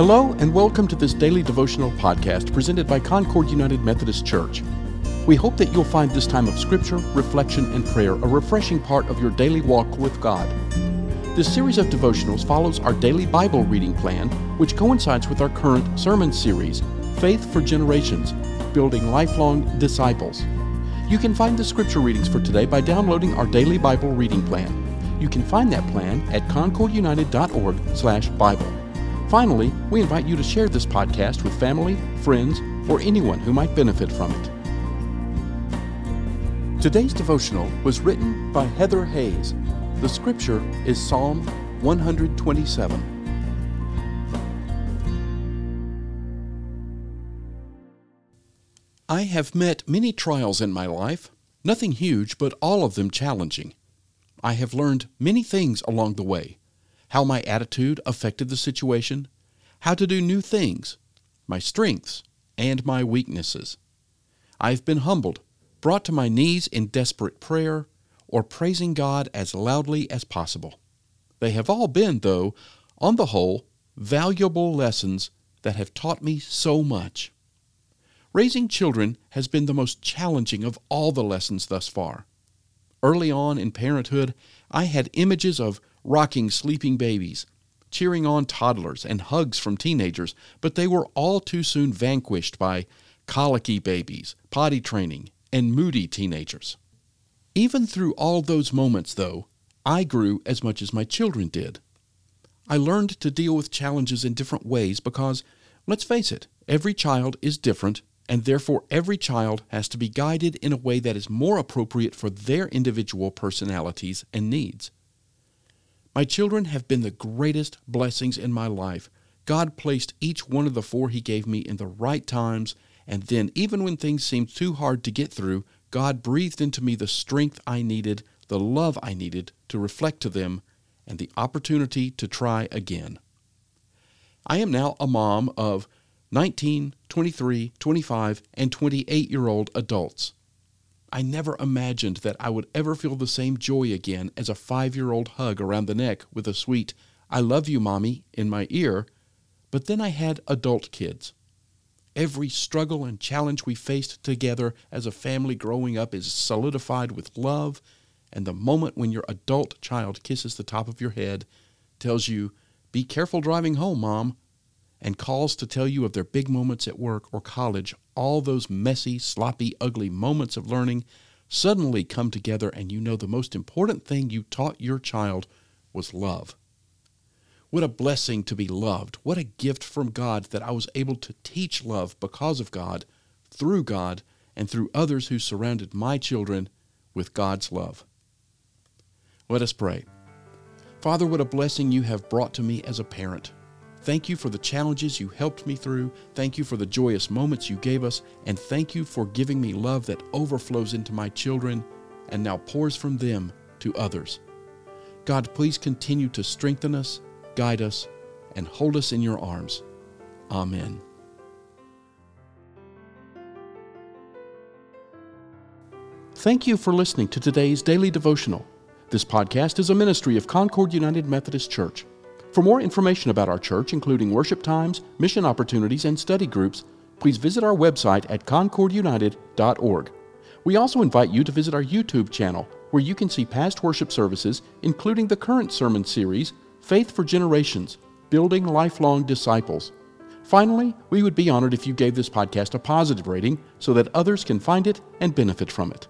Hello, and welcome to this daily devotional podcast presented by Concord United Methodist Church. We hope that you'll find this time of scripture, reflection, and prayer a refreshing part of your daily walk with God. This series of devotionals follows our daily Bible reading plan, which coincides with our current sermon series, Faith for Generations Building Lifelong Disciples. You can find the scripture readings for today by downloading our daily Bible reading plan. You can find that plan at concordunited.org/bible. Finally, we invite you to share this podcast with family, friends, or anyone who might benefit from it. Today's devotional was written by Heather Hayes. The scripture is Psalm 127. I have met many trials in my life, nothing huge, but all of them challenging. I have learned many things along the way how my attitude affected the situation, how to do new things, my strengths, and my weaknesses. I've been humbled, brought to my knees in desperate prayer, or praising God as loudly as possible. They have all been, though, on the whole, valuable lessons that have taught me so much. Raising children has been the most challenging of all the lessons thus far. Early on in parenthood, I had images of rocking sleeping babies, cheering on toddlers, and hugs from teenagers, but they were all too soon vanquished by colicky babies, potty training, and moody teenagers. Even through all those moments, though, I grew as much as my children did. I learned to deal with challenges in different ways because, let's face it, every child is different, and therefore every child has to be guided in a way that is more appropriate for their individual personalities and needs. My children have been the greatest blessings in my life. God placed each one of the four He gave me in the right times, and then, even when things seemed too hard to get through, God breathed into me the strength I needed, the love I needed to reflect to them, and the opportunity to try again. I am now a mom of 19, 23, 25, and 28 year old adults. I never imagined that I would ever feel the same joy again as a five year old hug around the neck with a sweet, I love you, mommy, in my ear. But then I had adult kids. Every struggle and challenge we faced together as a family growing up is solidified with love, and the moment when your adult child kisses the top of your head tells you, Be careful driving home, Mom, and calls to tell you of their big moments at work or college, all those messy, sloppy, ugly moments of learning suddenly come together, and you know the most important thing you taught your child was love. What a blessing to be loved. What a gift from God that I was able to teach love because of God, through God, and through others who surrounded my children with God's love. Let us pray. Father, what a blessing you have brought to me as a parent. Thank you for the challenges you helped me through. Thank you for the joyous moments you gave us. And thank you for giving me love that overflows into my children and now pours from them to others. God, please continue to strengthen us, guide us, and hold us in your arms. Amen. Thank you for listening to today's daily devotional. This podcast is a ministry of Concord United Methodist Church. For more information about our church, including worship times, mission opportunities, and study groups, please visit our website at concordunited.org. We also invite you to visit our YouTube channel, where you can see past worship services, including the current sermon series, Faith for Generations Building Lifelong Disciples. Finally, we would be honored if you gave this podcast a positive rating so that others can find it and benefit from it.